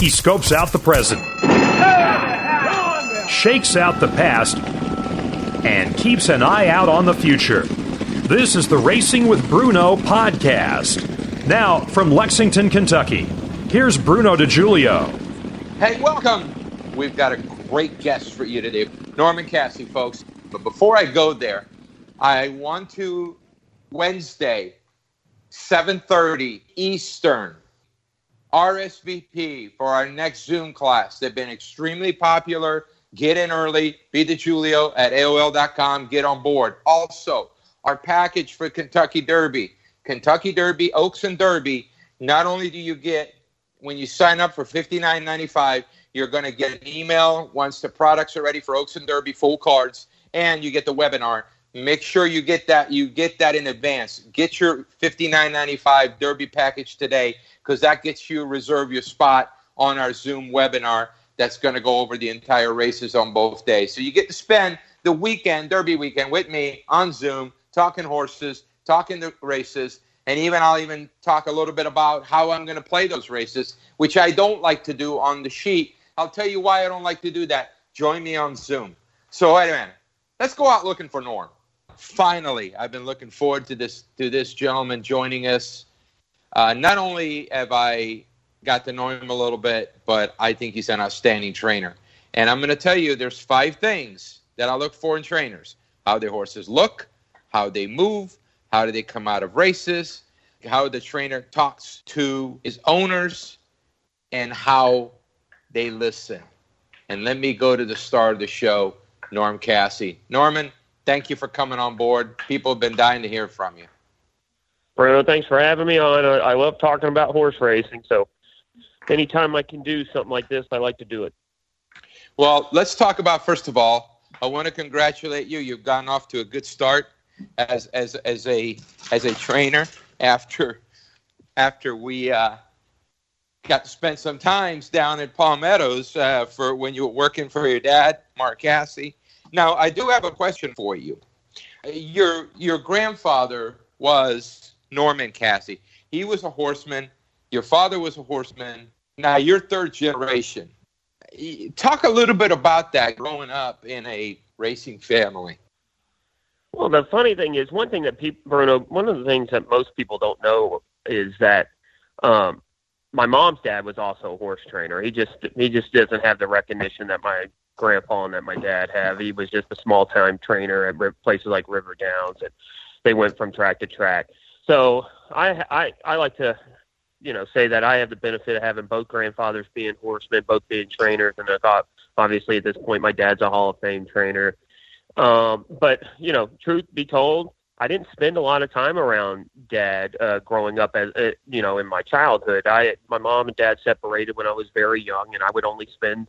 He scopes out the present, shakes out the past, and keeps an eye out on the future. This is the Racing with Bruno podcast. Now, from Lexington, Kentucky, here's Bruno DeJulio. Hey, welcome. We've got a great guest for you today, Norman Casse, folks. But before I go there, I want to Wednesday, 7:30 Eastern. RSVP for our next Zoom class. They've been extremely popular. Get in early. Be the Julio at AOL.com. Get on board. Also, our package for Kentucky Derby, Kentucky Derby, Oaks and Derby. Not only do you get when you sign up for $59.95, you're going to get an email once the products are ready for Oaks and Derby full cards, and you get the webinar. Make sure you get that you get that in advance. Get your $59.95 Derby package today because that gets you reserve your spot on our Zoom webinar that's going to go over the entire races on both days. So you get to spend the weekend, Derby weekend, with me on Zoom, talking horses, talking the races, and even I'll even talk a little bit about how I'm going to play those races, which I don't like to do on the sheet. I'll tell you why I don't like to do that. Join me on Zoom. So wait a minute. Let's go out looking for Norm. Finally, I've been looking forward to this to this gentleman joining us. Uh, not only have I got to know him a little bit, but I think he's an outstanding trainer. And I'm going to tell you, there's five things that I look for in trainers: how their horses look, how they move, how do they come out of races, how the trainer talks to his owners, and how they listen. And let me go to the star of the show, Norm Casse. Norman, thank you for coming on board. People have been dying to hear from you. Bruno, thanks for having me on. I, love talking about horse racing, so anytime I can do something like this, I like to do it. Well, let's talk about first of all. I want to congratulate you. You've gotten off to a good start as as as a as a trainer after after we uh, got to spend some times down at Palm Meadows uh, for when you were working for your dad, Mark Casse. Now, I do have a question for you. Your your grandfather was Norman Casse. He was a horseman. Your father was a horseman. Now you're third generation. Talk a little bit about that growing up in a racing family. Well, the funny thing is, one thing that people, Bruno, one of the things that most people don't know is that um, my mom's dad was also a horse trainer. He just he just doesn't have the recognition that my grandpa and that my dad have. He was just a small time trainer at places like River Downs, and they went from track to track. So I I I like to you know say that I have the benefit of having both grandfathers being horsemen, both being trainers, and I thought obviously at this point my dad's a Hall of Fame trainer. Um, but you know, truth be told, I didn't spend a lot of time around dad uh, growing up as uh, you know in my childhood. I my mom and dad separated when I was very young, and I would only spend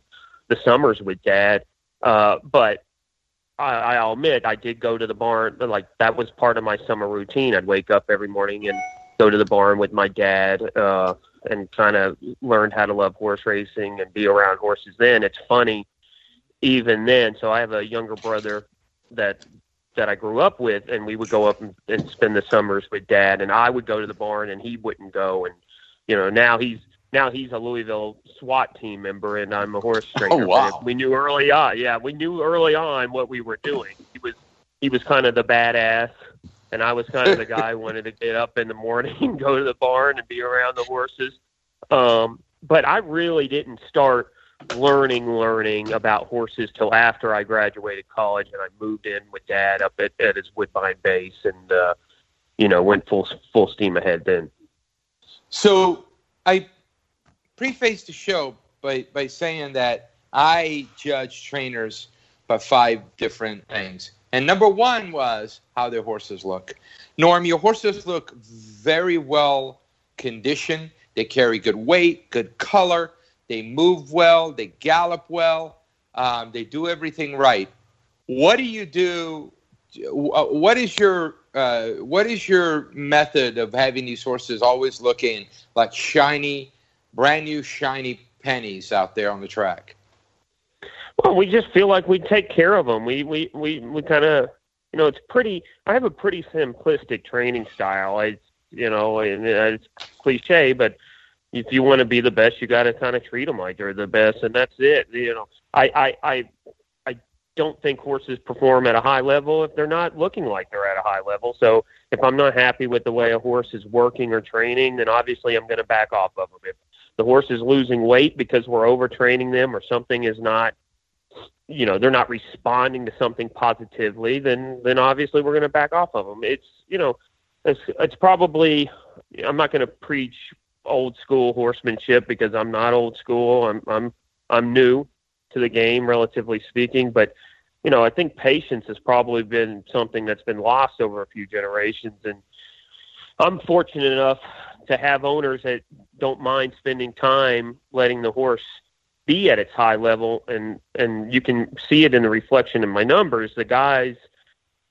the summers with dad. Uh, but I, I'll admit I did go to the barn. Like that was part of my summer routine. I'd wake up every morning and go to the barn with my dad uh, and kind of learned how to love horse racing and be around horses. Then it's funny, even then. So I have a younger brother that that I grew up with, and we would go up and, and spend the summers with dad, and I would go to the barn, and he wouldn't go, and you know now he's now he's a Louisville SWAT team member, and I'm a horse trainer. Oh wow! We knew early on, yeah, we knew early on what we were doing. He was he was kind of the badass, and I was kind of the guy who wanted to get up in the morning and go to the barn and be around the horses. Um, but I really didn't start learning learning about horses till after I graduated college and I moved in with dad up at, at his Woodbine base and uh you know went full full steam ahead then. So I preface the show by by saying that I judge trainers by five different things. And number one was how their horses look. Norm, your horses look very well conditioned. They carry good weight, good color they move well. They gallop well. Um, they do everything right. What do you do? What is your uh, what is your method of having these horses always looking like shiny, brand new shiny pennies out there on the track? Well, we just feel like we take care of them. We we we we kind of you know it's pretty. I have a pretty simplistic training style. It's you know it's cliche, but if you want to be the best, you got to kind of treat them like they're the best, and that's it. You know, I I I I don't think horses perform at a high level if they're not looking like they're at a high level. So if I'm not happy with the way a horse is working or training, then obviously I'm going to back off of them. If the horse is losing weight because we're overtraining them or something is not you know they're not responding to something positively then then obviously we're going to back off of them it's you know it's it's probably i'm not going to preach old school horsemanship because i'm not old school. I'm i'm i'm new to the game relatively speaking but you know i think patience has probably been something that's been lost over a few generations and i'm fortunate enough to have owners that don't mind spending time letting the horse be at its high level, and and you can see it in the reflection in my numbers. The guys,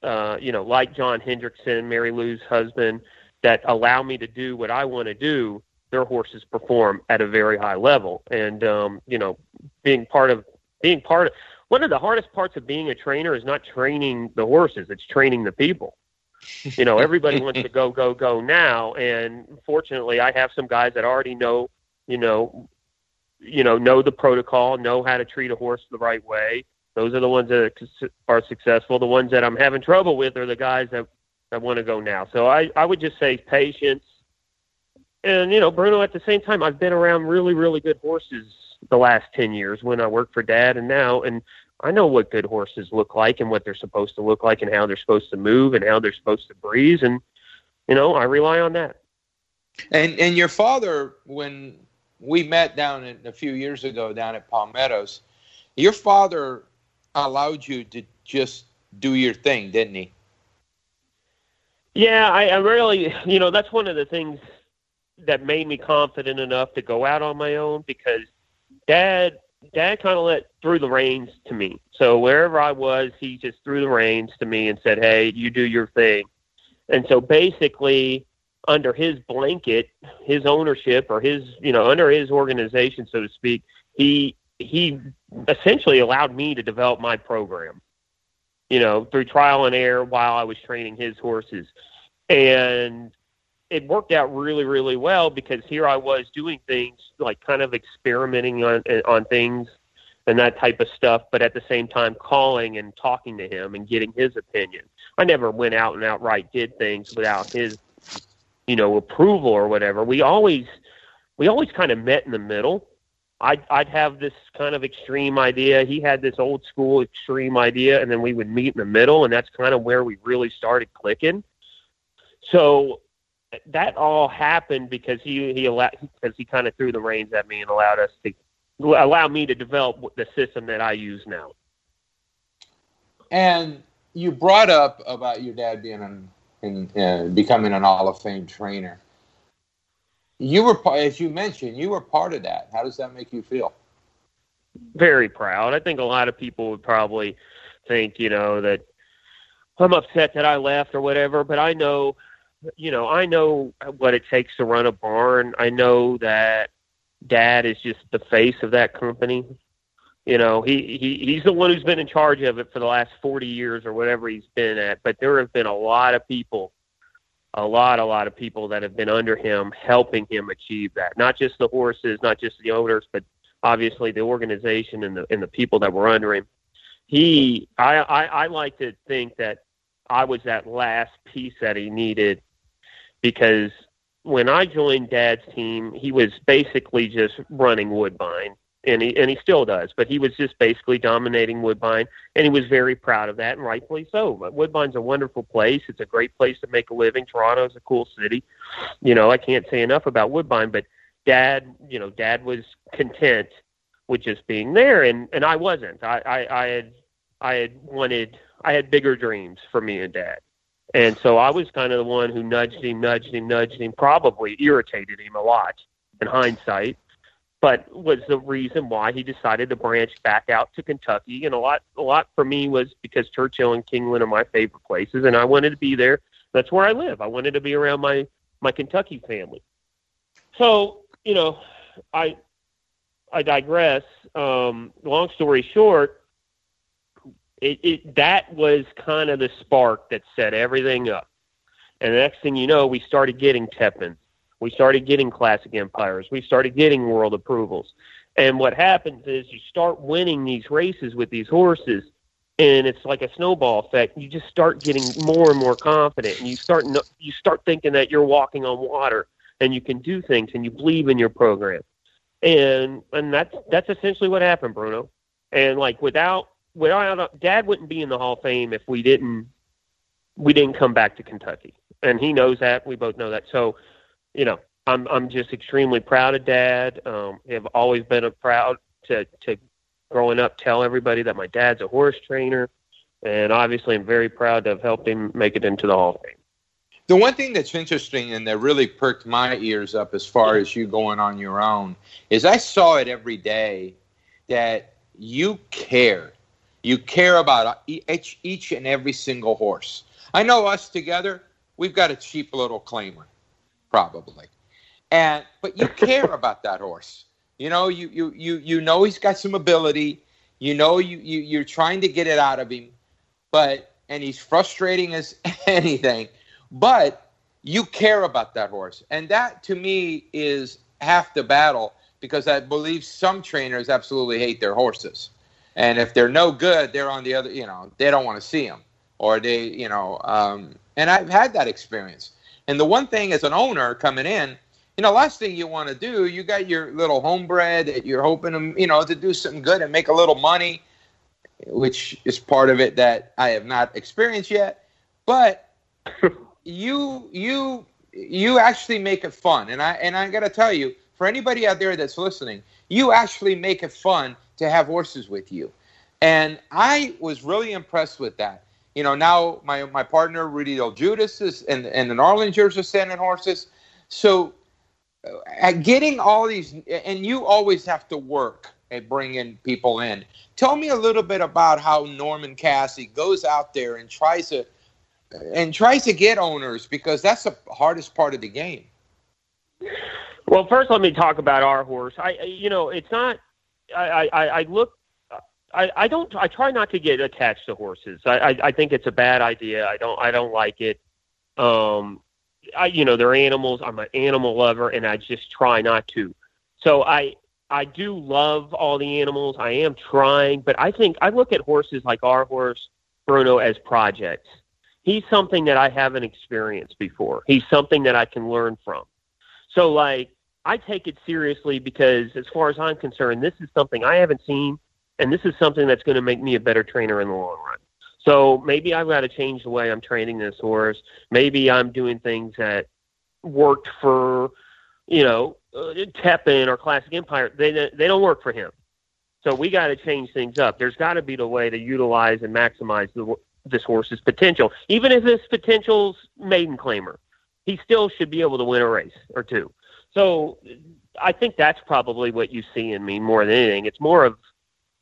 uh, you know, like John Hendrickson, Mary Lou's husband, that allow me to do what I want to do. Their horses perform at a very high level, and um, you know, being part of being part of one of the hardest parts of being a trainer is not training the horses; it's training the people. You know, everybody wants to go, go, go now, and fortunately, I have some guys that already know, you know, you know, know the protocol, know how to treat a horse the right way. Those are the ones that are successful. The ones that I'm having trouble with are the guys that, that want to go now. So I, I would just say patience. And, you know, Bruno, at the same time, I've been around really, really good horses the last 10 years when I worked for dad and now. And I know what good horses look like and what they're supposed to look like and how they're supposed to move and how they're supposed to breeze. And, you know, I rely on that. And, and your father, when we met down in, a few years ago down at Palm Meadows. Your father allowed you to just do your thing, didn't he? Yeah, I, I really, you know, that's one of the things that made me confident enough to go out on my own because dad dad kind of let threw the reins to me. So wherever I was, he just threw the reins to me and said, "Hey, you do your thing." And so basically, under his blanket, his ownership or his, you know, under his organization, so to speak, he he essentially allowed me to develop my program, you know, through trial and error while I was training his horses. And it worked out really, really well because here I was doing things like kind of experimenting on on things and that type of stuff, but at the same time calling and talking to him and getting his opinion. I never went out and outright did things without his you know, approval or whatever. We always we always kind of met in the middle. I'd I'd have this kind of extreme idea. He had this old school extreme idea, and then we would meet in the middle, and that's kind of where we really started clicking. So that all happened because he he allowed because he kind of threw the reins at me and allowed us to allow me to develop the system that I use now. And you brought up about your dad being an and uh, becoming an Hall of Fame trainer. You were, as you mentioned, you were part of that. How does that make you feel? Very proud. I think a lot of people would probably think, you know, that I'm upset that I left or whatever, but I know, you know, I know what it takes to run a barn. I know that dad is just the face of that company. You know, he, he he's the one who's been in charge of it for the last 40 years or whatever he's been at. But there have been a lot of people, a lot, a lot of people that have been under him helping him achieve that. Not just the horses, not just the owners, but obviously the organization and the and the people that were under him. He, I, I, I like to think that I was that last piece that he needed because when I joined Dad's team, he was basically just running Woodbine and he and he still does. But he was just basically dominating Woodbine, and he was very proud of that, and rightfully so. But Woodbine's a wonderful place. It's a great place to make a living. Toronto's a cool city. You know, I can't say enough about Woodbine. But Dad, you know, Dad was content with just being there, and and I wasn't. I I, I had I had wanted I had bigger dreams for me and Dad. And so I was kind of the one who nudged him, nudged him, nudged him, probably irritated him a lot in hindsight but was the reason why he decided to branch back out to Kentucky. And a lot, a lot for me was because Churchill and Keeneland are my favorite places, and I wanted to be there. That's where I live. I wanted to be around my my Kentucky family. So you know, I I digress. Um, long story short, it, it that was kind of the spark that set everything up. And the next thing you know, we started getting Tepin We started getting Classic Empires. We started getting World Approvals. And what happens is you start winning these races with these horses, and it's like a snowball effect. You just start getting more and more confident, and you start you start thinking that you're walking on water and you can do things, and you believe in your program. And and that's that's essentially what happened, Bruno. And like without without Dad wouldn't be in the Hall of Fame if we didn't we didn't come back to Kentucky, and he knows that. We both know that. So, you know, I'm I'm just extremely proud of Dad. Um, I've always been a proud to to growing up tell everybody that my dad's a horse trainer, and obviously I'm very proud to have helped him make it into the Hall of Fame. The one thing that's interesting and that really perked my ears up as far as you going on your own is I saw it every day that you care. You care about each, each and every single horse. I know us together, we've got a cheap little claimer, probably. And but you care about that horse. You know, you you you you know he's got some ability. You know you, you you're trying to get it out of him, but and he's frustrating as anything but you care about that horse. And that to me is half the battle because I believe some trainers absolutely hate their horses. And if they're no good, they're on the other, you know, they don't want to see them. Or they, you know, um, and I've had that experience. And the one thing as an owner coming in, you know, last thing you want to do, you got your little homebred that you're hoping to, you know, to do something good and make a little money, which is part of it that I have not experienced yet. But you you you actually make it fun, and I and I got to tell you, for anybody out there that's listening, you actually make it fun to have horses with you, and I was really impressed with that. You know, now my my partner Rudy Del Judas is and and the Arlingers are sending horses, so uh, getting all these, and you always have to work at bringing people in. Tell me a little bit about how Norman Casse goes out there and tries to and tries to get owners because that's the hardest part of the game. Well, first, let me talk about our horse. I, you know, it's not. I, I, I look. I, I don't. I try not to get attached to horses. I, I, I think it's a bad idea. I don't. I don't like it. Um, I, you know, they're animals. I'm an animal lover, and I just try not to. So I, I do love all the animals. I am trying, but I think I look at horses like our horse, Bruno, as projects he's something that I haven't experienced before. He's something that I can learn from. So like I take it seriously because as far as I'm concerned, this is something I haven't seen and this is something that's going to make me a better trainer in the long run. So maybe I've got to change the way I'm training this horse. Maybe I'm doing things that worked for, you know, uh, Tepin or Classic Empire. They they don't work for him. So we got to change things up. There's got to be the way to utilize and maximize the this horse's potential. Even if this potential's maiden claimer, he still should be able to win a race or two. So I think that's probably what you see in me more than anything. It's more of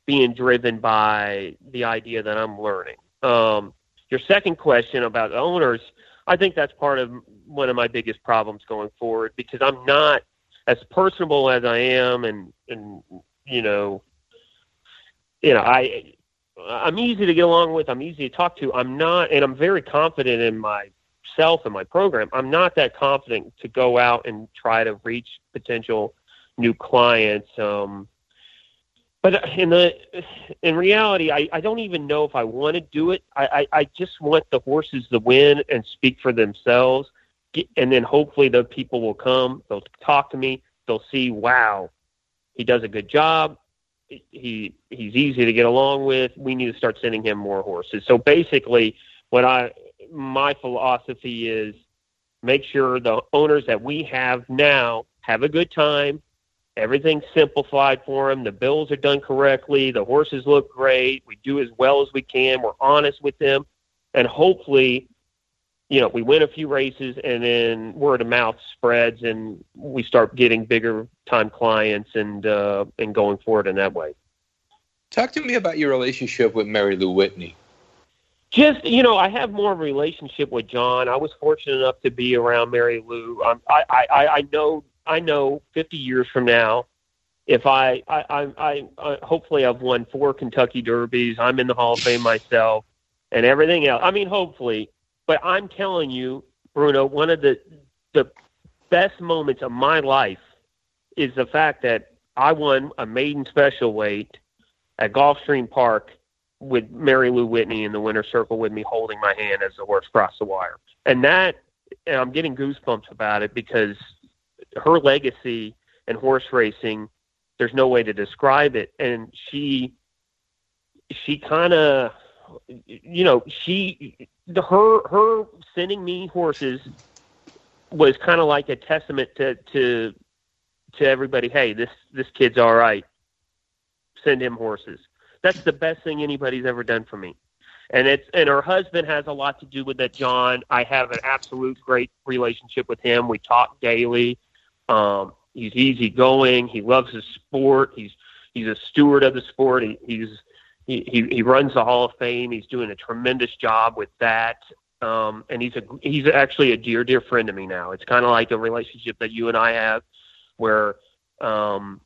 being driven by the idea that I'm learning. Um, your second question about owners, I think that's part of one of my biggest problems going forward because I'm not as personable as I am, and and you know, you know, I I'm easy to get along with. I'm easy to talk to. I'm not, and I'm very confident in myself and my program. I'm not that confident to go out and try to reach potential new clients. Um, but in the in reality, I, I don't even know if I want to do it. I, I, I just want the horses to win and speak for themselves, and then hopefully the people will come. They'll talk to me. They'll see, wow, he does a good job he he's easy to get along with. We need to start sending him more horses. So basically, what I my philosophy is make sure the owners that we have now have a good time. Everything's simplified for them. The bills are done correctly. The horses look great. We do as well as we can. We're honest with them, and hopefully you know, we win a few races and then word of mouth spreads and we start getting bigger time clients and uh, and going forward in that way. Talk to me about your relationship with Mary Lou Whitney. Just you know, I have more of a relationship with John. I was fortunate enough to be around Mary Lou. Um, I, I I know I know 50 years from now, if I I I, I, I hopefully I've won four Kentucky Derbies. I'm in the Hall of Fame myself, and everything else. I mean, hopefully but I'm telling you, Bruno, one of the the best moments of my life is the fact that I won a maiden special weight at Gulfstream Park with Mary Lou Whitney in the winter circle with me holding my hand as the horse crossed the wire. And that, and I'm getting goosebumps about it because her legacy and horse racing, there's no way to describe it. And she, she kind of, you know, she, her, her sending me horses was kind of like a testament to, to, to everybody. Hey, this, this kid's all right. Send him horses that's the best thing anybody's ever done for me. And it's and her husband has a lot to do with that, John. I have an absolute great relationship with him. We talk daily. Um, he's easygoing. He loves his sport. He's he's a steward of the sport. He, he's he, he he runs the Hall of Fame. He's doing a tremendous job with that. Um, and he's a he's actually a dear dear friend to me now. It's kind of like a relationship that you and I have, where um,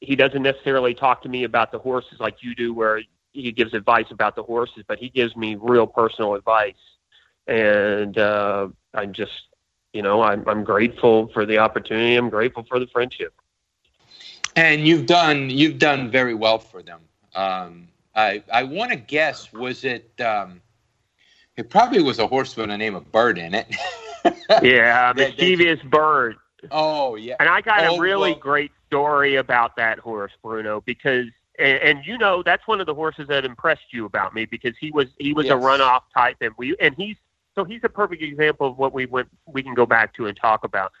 he doesn't necessarily talk to me about the horses like you do, where he gives advice about the horses, but he gives me real personal advice. And uh, I'm just, you know, I'm, I'm grateful for the opportunity. I'm grateful for the friendship. And you've done you've done very well for them. Um, I I want to guess was it um, it probably was a horse with the name of Bird in it. yeah, Mischievous Bird. Oh yeah, and I got oh, a really well, great story about that horse, Bruno, because and, and you know that's one of the horses that impressed you about me because he was he was Yes. a runoff type, and we and he's so he's a perfect example of what we went we can go back to and talk about.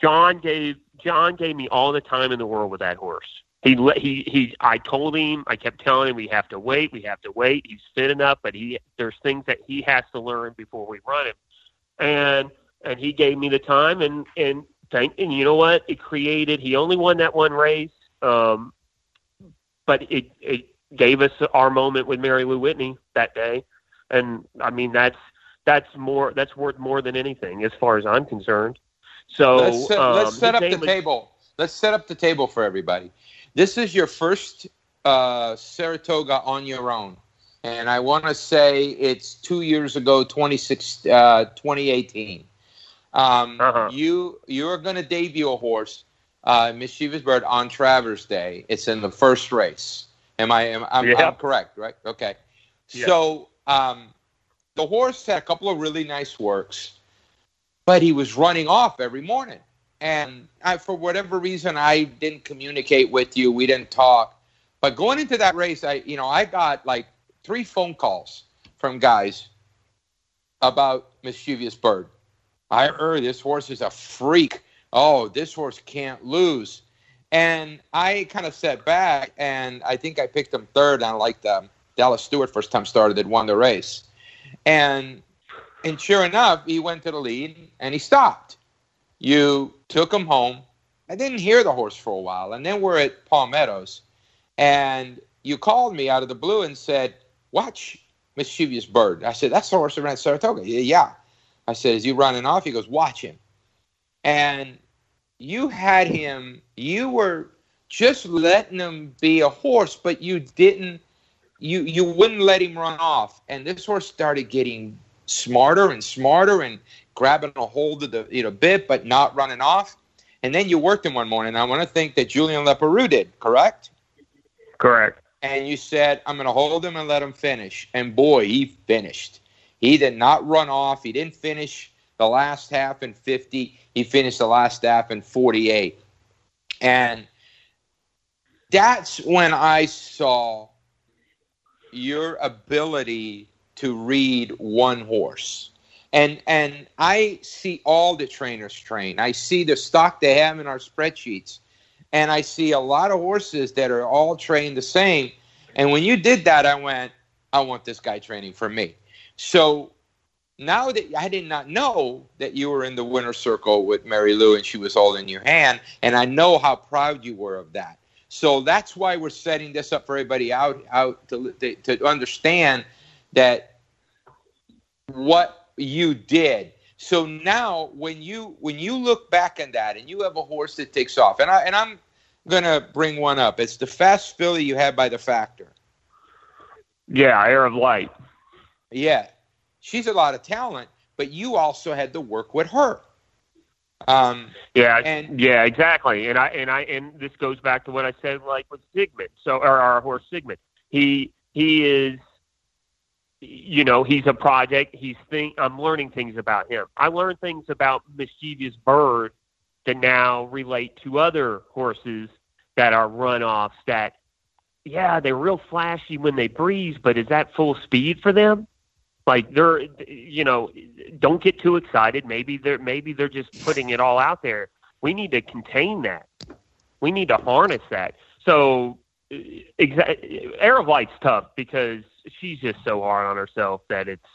John gave John gave me all the time in the world with that horse. He let he he. I told him. I kept telling him we have to wait. We have to wait. He's fit enough, but he there's things that he has to learn before we run him. And and he gave me the time. And and thank and you know what? It created. He only won that one race, um, but it it gave us our moment with Mary Lou Whitney that day. And I mean that's that's more that's worth more than anything as far as I'm concerned. So let's set, um, let's set up the was- table. Let's set up the table for everybody. This is your first uh, Saratoga on your own, and I want to say it's two years ago, 26, uh, 2018. Um, Uh-huh. You you are going to debut a horse, uh, Mischievous Bird, on Travers Day. It's in the first race. Am I? Am, I'm, Yeah. I'm correct, right? Okay. Yeah. So um, the horse had a couple of really nice works, but he was running off every morning. And I, for whatever reason, I didn't communicate with you. We didn't talk. But going into that race, I, you know, I got like three phone calls from guys about Mischievous Bird. I heard this horse is a freak. Oh, this horse can't lose. And I kind of sat back, and I think I picked him third. And I liked um, Dallas Stewart first time started that won the race, and and sure enough, he went to the lead and he stopped. You took him home. I didn't hear the horse for a while, and then we're at Palm Meadows, and you called me out of the blue and said, "Watch Mischievous Bird." I said, "That's the horse ran Saratoga." "Yeah, Yeah. I said, "Is he running off?" He goes, "Watch him." And you had him. You were just letting him be a horse, but you didn't. You you wouldn't let him run off, and this horse started getting smarter and smarter and grabbing a hold of the you know bit, but not running off. And then you worked him one morning. I want to think that Julien Leparoux did, correct? correct. And you said, I'm going to hold him and let him finish. And boy, he finished. He did not run off. He didn't finish the last half in 50. He finished the last half in 48. And that's when I saw your ability to read one horse. And and I see all the trainers train. I see the stock they have in our spreadsheets. And I see a lot of horses that are all trained the same. And when you did that, I went, I want this guy training for me. So now that I did not know that you were in the winner's circle with Mary Lou and she was holding your hand, and I know how proud you were of that. So that's why we're setting this up for everybody out out to to, to understand that what you did. So now when you when you look back on that and you have a horse that takes off, and I and I'm gonna bring one up. It's the fast filly you had by the factor. Yeah, air of light. Yeah, she's a lot of talent, but you also had to work with her. Um, yeah, and- yeah, exactly. And I and I and this goes back to what I said, like with Sigmund. So, or our horse Sigmund. He he is, you know, he's a project. He's think. I'm learning things about him. I learned things about Mischievous Bird that now relate to other horses that are runoffs. That yeah, they're real flashy when they breeze, but is that full speed for them? Like they're, you know, don't get too excited. Maybe they're maybe they're just putting it all out there. We need to contain that. We need to harness that. So, exa- Arrow Light's tough because she's just so hard on herself that it's,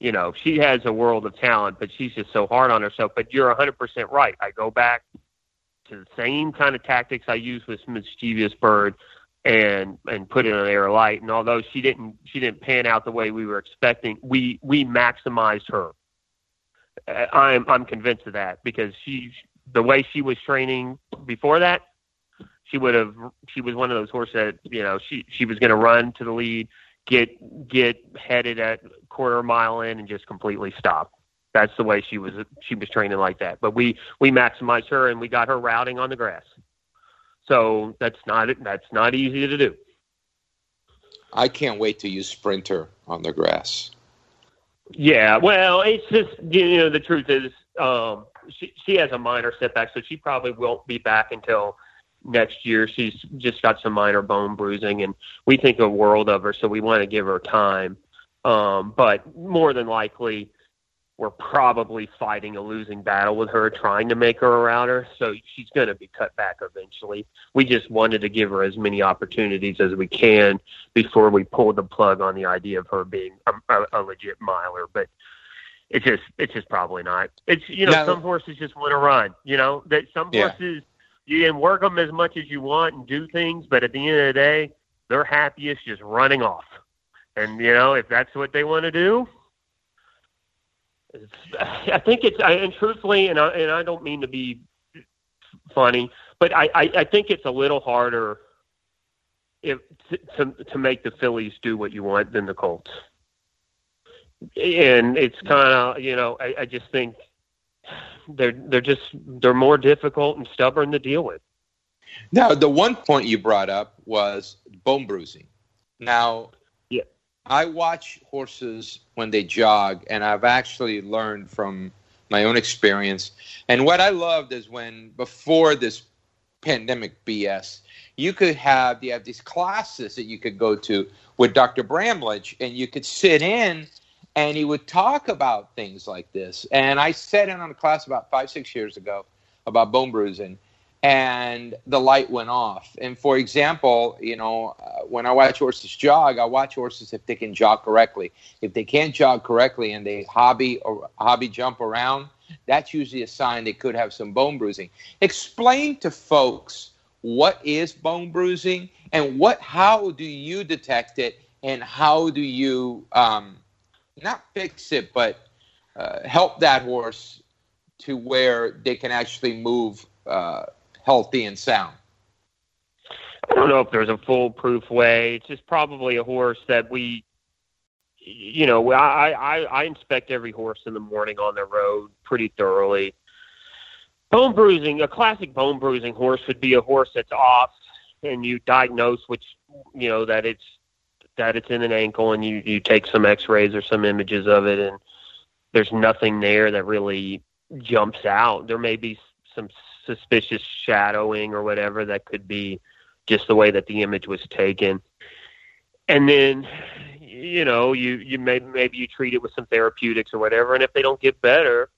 you know, she has a world of talent, but she's just so hard on herself. But you're 100% right. I go back to the same kind of tactics I used with Mischievous Bird and and put it on air light. And although she didn't she didn't pan out the way we were expecting, we we maximized her. Uh, I'm I'm convinced of that because she the way she was training before that, she would have she was one of those horses that you know she she was going to run to the lead, get get headed at quarter mile in and just completely stop. That's the way she was she was training like that. But we we maximized her and we got her routing on the grass. So that's not that's not easy to do. I can't wait to use Sprinter on the grass. Yeah, well, it's just you know the truth is um, she she has a minor setback, so she probably won't be back until next year. She's just got some minor bone bruising, and we think a world of her, so we want to give her time. Um, but more than likely, we're probably fighting a losing battle with her, trying to make her a router. So she's going to be cut back eventually. We just wanted to give her as many opportunities as we can before we pull the plug on the idea of her being a, a, a legit miler. But it's just, it's just probably not. It's you know, No. some horses just want to run. You know, that some Yeah. horses you can work them as much as you want and do things, but at the end of the day, they're happiest just running off. And you know, if that's what they want to do, I think it's, I, and truthfully, and I, and I don't mean to be funny, but I, I, I think it's a little harder if to, to make the fillies do what you want than the Colts. And it's kind of, you know, I, I just think they're they're just they're more difficult and stubborn to deal with. Now, the one point you brought up was bone bruising. Now. I watch horses when they jog, and I've actually learned from my own experience. And what I loved is when before this pandemic BS, you could have you have these classes that you could go to with Dr. Bramlage, and you could sit in, and he would talk about things like this. And I sat in on a class about five six years ago about bone bruising and the light went off. And for example, you know, uh, when I watch horses jog, I watch horses if they can jog correctly. If they can't jog correctly and they hobby or hobby jump around, that's usually a sign they could have some bone bruising. Explain to folks what is bone bruising and what how do you detect it and how do you um, not fix it but uh, help that horse to where they can actually move uh, healthy and sound. I don't know if there's a foolproof way. It's just probably a horse that we, you know, I, I, I inspect every horse in the morning on the road pretty thoroughly. Bone bruising, a classic bone bruising horse would be a horse that's off, and you diagnose which, you know, that it's that it's in an ankle, and you you take some X-rays or some images of it, and there's nothing there that really jumps out. There may be some suspicious shadowing or whatever that could be just the way that the image was taken. And then, you know, you you may maybe you treat it with some therapeutics or whatever, and if they don't get better,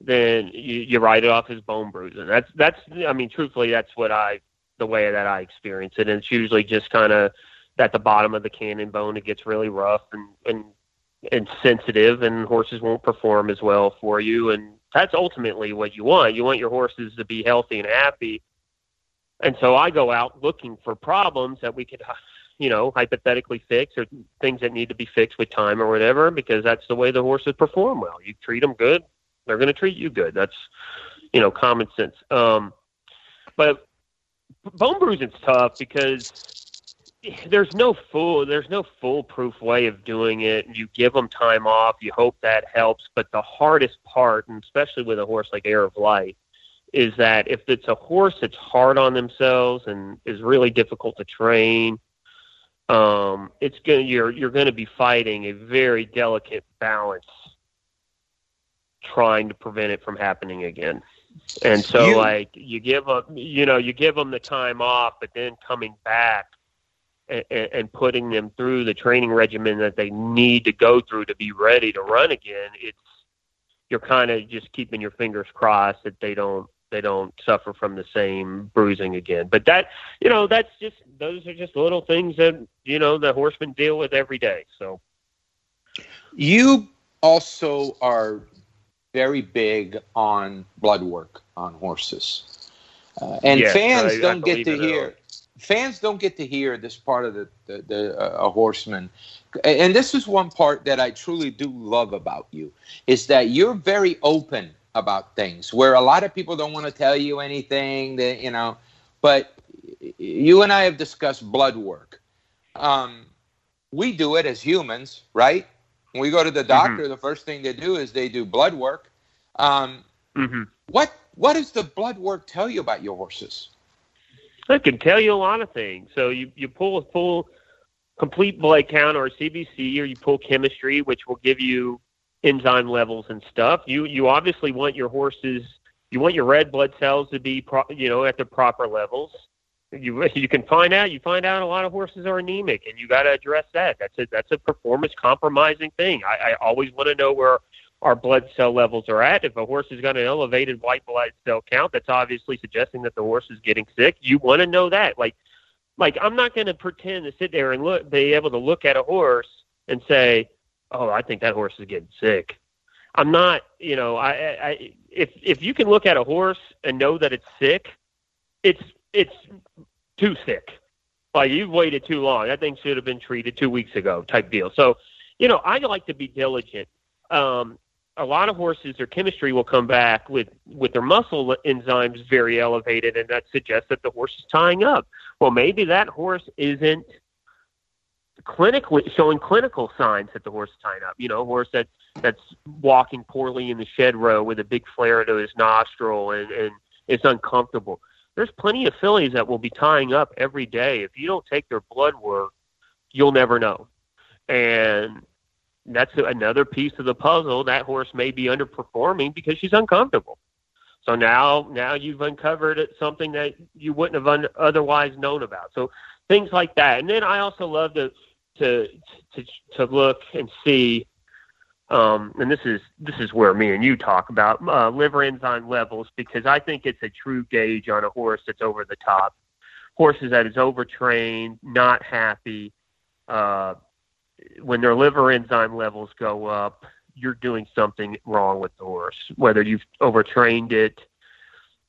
then you, you write it off as bone bruising. That's that's I mean, truthfully, that's what I the way that I experience it, and it's usually just kind of at the bottom of the cannon bone. It gets really rough and and and sensitive, and horses won't perform as well for you, and that's ultimately what you want. You want your horses to be healthy and happy. And so I go out looking for problems that we could, you know, hypothetically fix or things that need to be fixed with time or whatever, because that's the way the horses perform well. You treat them good, they're going to treat you good. That's, you know, common sense. Um, but bone bruising's tough because there's no fool there's no foolproof way of doing it. You give them time off. You hope that helps. But the hardest part, and especially with a horse like Air of Light, is that if it's a horse that's hard on themselves and is really difficult to train, um, it's going you're you're going to be fighting a very delicate balance, trying to prevent it from happening again. And so, you, like you give them, you know, you give them the time off, but then coming back and, and putting them through the training regimen that they need to go through to be ready to run again. It's you're kind of just keeping your fingers crossed that they don't they don't suffer from the same bruising again. But that, you know, that's just those are just little things that you know the horsemen deal with every day. So, you also are very big on blood work on horses, uh, and yes, fans I, don't I get to hear. Fans don't get to hear this part of the the, the uh, a horseman, and this is one part that I truly do love about you is that you're very open about things where a lot of people don't want to tell you anything that you know but you and i have discussed blood work um, we do it as humans right when we go to the mm-hmm. doctor mm-hmm. the first thing they do is they do blood work um, mm-hmm. what what does the blood work tell you about your horses it can tell you a lot of things so you, you pull a full complete blood count or cbc or you pull chemistry which will give you enzyme levels and stuff. You you obviously want your horses you want your red blood cells to be pro, you know at the proper levels. You you can find out you find out a lot of horses are anemic and you got to address that. That's a that's a performance compromising thing. I, I always want to know where our blood cell levels are at. If a horse has got an elevated white blood cell count, that's obviously suggesting that the horse is getting sick. You want to know that. Like like I'm not going to pretend to sit there and look be able to look at a horse and say oh, I think that horse is getting sick. I'm not, you know, I, I if if you can look at a horse and know that it's sick, it's it's too sick. Like you've waited too long. That thing should have been treated two weeks ago, type deal. So, you know, I like to be diligent. Um, a lot of horses, their chemistry will come back with with their muscle enzymes very elevated, and that suggests that the horse is tying up. Well, maybe that horse isn't clinically showing clinical signs that the horse is tying up. You know, a horse that that's walking poorly in the shed row with a big flare to his nostril and, and it's uncomfortable. There's plenty of fillies that will be tying up every day. If you don't take their blood work, you'll never know. And that's another piece of the puzzle. That horse may be underperforming because she's uncomfortable. So now, now you've uncovered something that you wouldn't have un- otherwise known about. So things like that. And then I also love to to to to look and see. Um, and this is this is where me and you talk about uh, liver enzyme levels because I think it's a true gauge on a horse that's over the top. Horses that is overtrained, not happy. Uh, when their liver enzyme levels go up, you're doing something wrong with the horse. Whether you've overtrained it,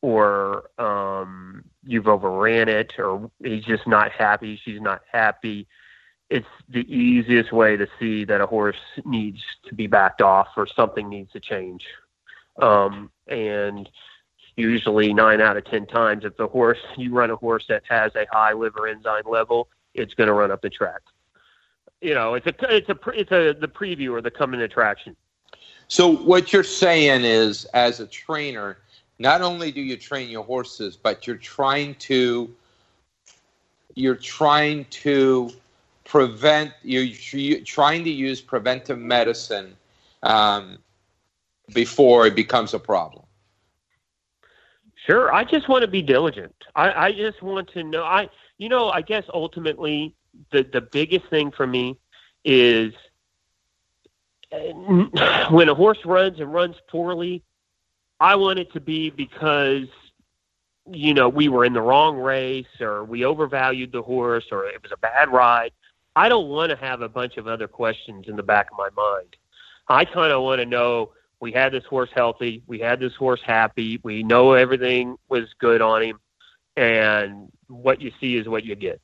or um, you've overran it, or he's just not happy, she's not happy it's the easiest way to see that a horse needs to be backed off or something needs to change. Um, and usually nine out of ten times, if the horse you run a horse that has a high liver enzyme level, it's going to run up the track. You know, it's a it's a it's a the preview or the coming attraction. So what you're saying is, as a trainer, not only do you train your horses, but you're trying to you're trying to prevent you're, trying to use preventive medicine um, before it becomes a problem. Sure. I just want to be diligent. I, I just want to know i you know i guess ultimately the the biggest thing for me is when a horse runs and runs poorly i want it to be because you know we were in the wrong race or we overvalued the horse or it was a bad ride I don't want to have a bunch of other questions in the back of my mind. I kind of want to know we had this horse healthy, we had this horse happy, we know everything was good on him, and what you see is what you get,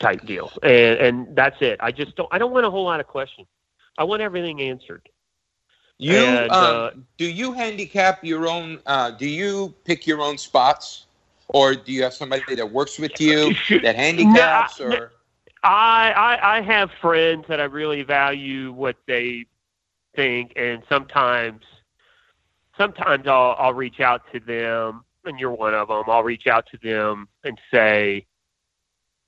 type deal. And and that's it. I just don't. I don't want a whole lot of questions. I want everything answered. You and, um, uh, do you handicap your own? Uh, do you pick your own spots, or do you have somebody that works with you that handicaps? or I, I I have friends that I really value what they think, and sometimes sometimes I'll I'll reach out to them, and you're one of them. I'll reach out to them and say,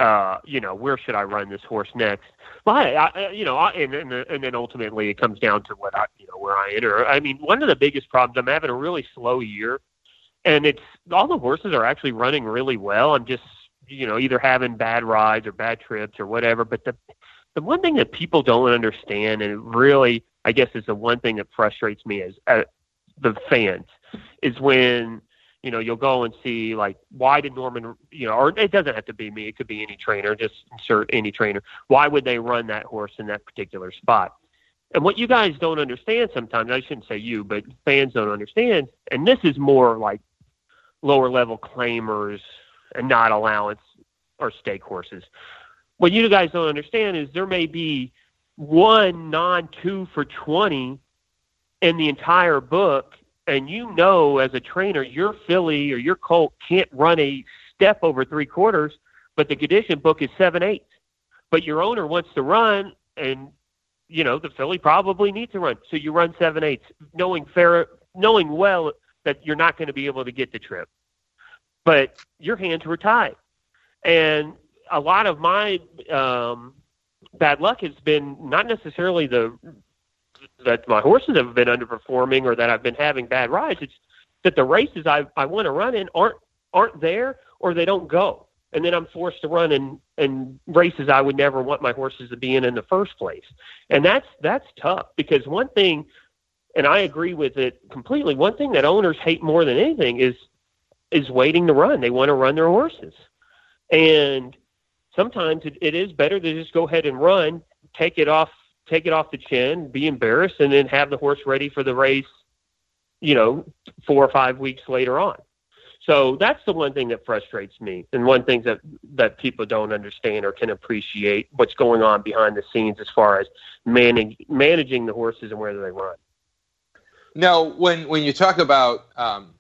uh, you know, where should I run this horse next? Well, I, I you know, I, and, and and then ultimately it comes down to what I, you know, where I enter. I mean, one of the biggest problems I'm having a really slow year, and it's all the horses are actually running really well. I'm just, you know, either having bad rides or bad trips or whatever. But the the one thing that people don't understand, and really, I guess, is the one thing that frustrates me is uh, the fans, is when you know, you'll go and see like why did Norman, you know, or it doesn't have to be me, it could be any trainer, just insert any trainer. Why would they run that horse in that particular spot? And what you guys don't understand sometimes, I shouldn't say you, but fans don't understand, and this is more like lower level claimers and not allowance or stake horses. What you guys don't understand is there may be one non two for 20 in the entire book and you know as a trainer your filly or your colt can't run a step over three quarters, but the condition book is seven eighths. But your owner wants to run, and you know the filly probably needs to run, so you run seven eighths, knowing fair, knowing well that you're not going to be able to get the trip, but your hands were tied, and a lot of my um, bad luck has been not necessarily the that my horses have been underperforming or that I've been having bad rides. It's that the races I I want to run in aren't aren't there or they don't go, and then I'm forced to run in in races I would never want my horses to be in in the first place, and that's that's tough because one thing, and I agree with it completely. One thing that owners hate more than anything is is waiting to run. They want to run their horses, and sometimes it, it is better to just go ahead and run, take it off take it off the chin, be embarrassed, and then have the horse ready for the race, you know, four or five weeks later on. So that's the one thing that frustrates me, and one thing that that people don't understand or can appreciate what's going on behind the scenes as far as managing managing the horses and where they run. Now, when when you talk about um,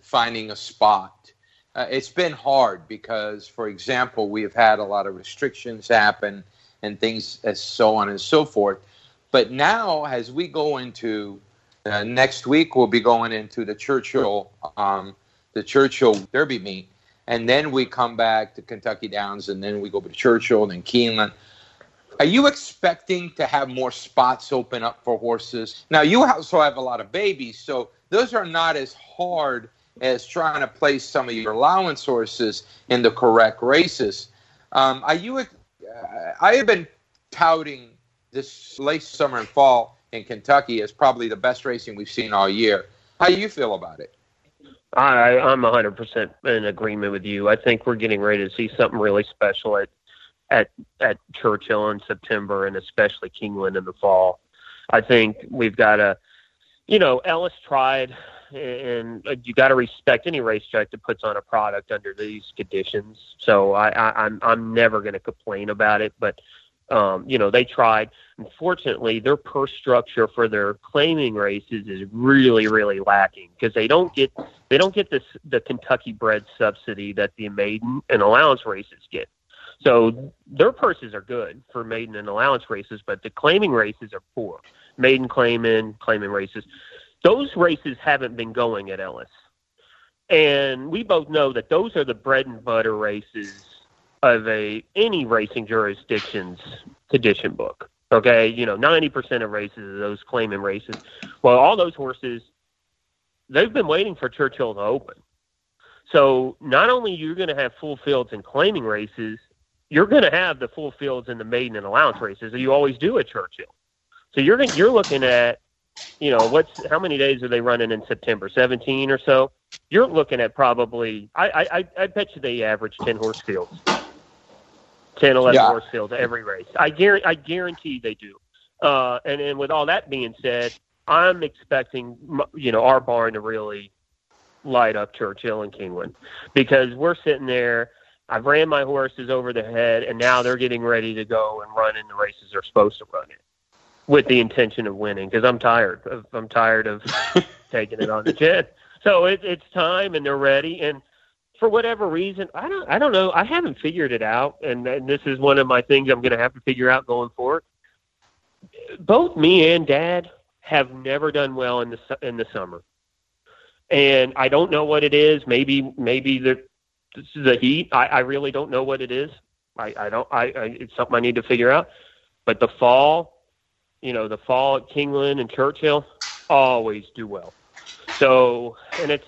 finding a spot, uh, it's been hard because, for example, we have had a lot of restrictions happen and things as so on and so forth. But now, as we go into uh, next week, we'll be going into the Churchill, um, the Churchill Derby meet, and then we come back to Kentucky Downs, and then we go to Churchill and then Keeneland. Are you expecting to have more spots open up for horses? Now, you also have a lot of babies, so those are not as hard as trying to place some of your allowance horses in the correct races. Um, are you I have been touting this late summer and fall in Kentucky as probably the best racing we've seen all year. How do you feel about it? I, I'm 100% in agreement with you. I think we're getting ready to see something really special at at at Churchill in September and especially Keeneland in the fall. I think we've got a, you know, Ellis tried and you got to respect any racetrack that puts on a product under these conditions. So I, I, I'm I'm never going to complain about it, but um, you know they tried. Unfortunately, their purse structure for their claiming races is really really lacking because they don't get they don't get this the Kentucky bred subsidy that the maiden and allowance races get. So their purses are good for maiden and allowance races, but the claiming races are poor. Maiden claiming, claiming races those races haven't been going at Ellis. And we both know that those are the bread and butter races of a any racing jurisdiction's condition book. Okay, you know, ninety percent of races are those claiming races. Well, all those horses, they've been waiting for Churchill to open. So not only you're going to have full fields in claiming races, you're going to have the full fields in the maiden and allowance races that you always do at Churchill. So you're you're looking at you know, what's how many days are they running in September? Seventeen or so. You're looking at probably. I I I bet you they average ten horse fields, 10, 11 yeah. horse fields every race. I guarantee. I guarantee they do. Uh, and and with all that being said, I'm expecting you know our barn to really light up Churchill and Keeneland because we're sitting there. I've ran my horses over the head, and now they're getting ready to go and run in the races they're supposed to run in with the intention of winning because I'm tired. Of, I'm tired of taking it on the chin. So it, it's time, and they're ready. And for whatever reason, I don't I don't know. I haven't figured it out, and, and this is one of my things I'm going to have to figure out going forward. Both me and Dad have never done well in the in the summer, and I don't know what it is. Maybe maybe the the heat. I, I really don't know what it is. I, I don't. I, I it's something I need to figure out. But the fall, you know, the fall at Keeneland and Churchill always do well. So, and it's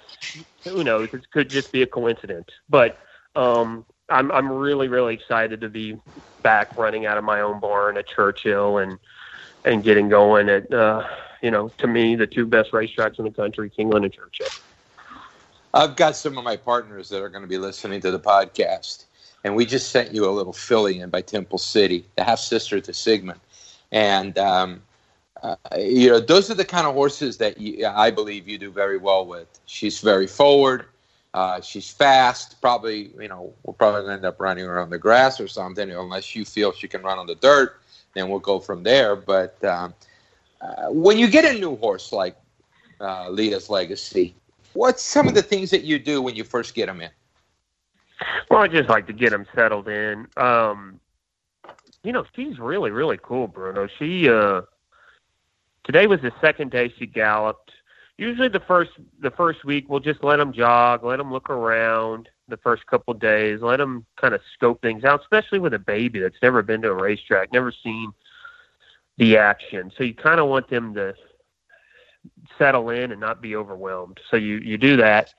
who knows? It could just be a coincidence. But um, I'm I'm really really excited to be back running out of my own barn at Churchill and and getting going at uh, you know to me the two best racetracks in the country, Keeneland and Churchill. I've got some of my partners that are going to be listening to the podcast, and we just sent you a little filly in by Temple City, the half sister to Sigmund, and um, uh, you know, those are the kind of horses that you, I believe you do very well with. She's very forward. Uh, she's fast. Probably, you know, we'll probably end up running her on the grass or something, unless you feel she can run on the dirt. Then we'll go from there. But um, uh, when you get a new horse like uh, Legacy, what's some of the things that you do when you first get them in? Well, I just like to get them settled in. Um, you know, she's really, really cool, Bruno. She, uh, Today was the second day she galloped. Usually the first the first week we'll just let them jog, let them look around the first couple of days, let them kind of scope things out, especially with a baby that's never been to a racetrack, never seen the action. So you kind of want them to settle in and not be overwhelmed. So you you do that,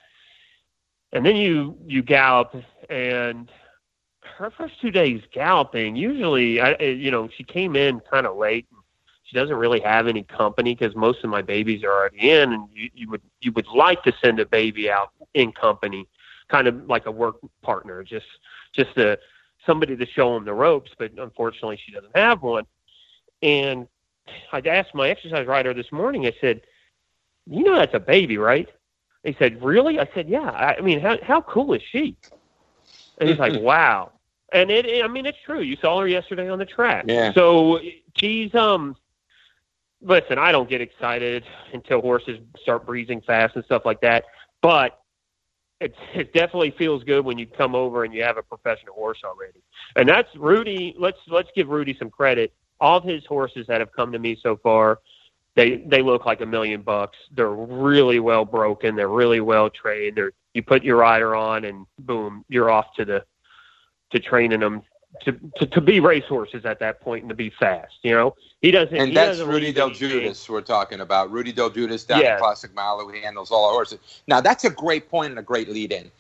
and then you you gallop. And her first two days galloping, usually, I you know, she came in kind of late she doesn't really have any company because most of my babies are already in, and you, you would you would like to send a baby out in company, kind of like a work partner, just just a somebody to show them the ropes. But unfortunately, she doesn't have one. And I asked my exercise rider this morning. I said, "You know that's a baby, right?" He said, "Really?" I said, "Yeah." I mean, how how cool is she? And he's like, "Wow." And it, I mean, it's true. You saw her yesterday on the track. Yeah. So she's um listen, I don't get excited until horses start breezing fast and stuff like that. But it, it definitely feels good when you come over and you have a professional horse already. And that's Rudy. Let's let's give Rudy some credit. All of his horses that have come to me so far, they they look like a million bucks. They're really well broken. They're really well trained. They're you put your rider on and boom, you're off to the to training them to, to, to be racehorses at that point and to be fast. You know, he doesn't. And he that's doesn't Rudy Delguidice we're talking about. Rudy Delguidice down yes. at Classic Mile who handles all our horses. Now that's a great point and a great lead in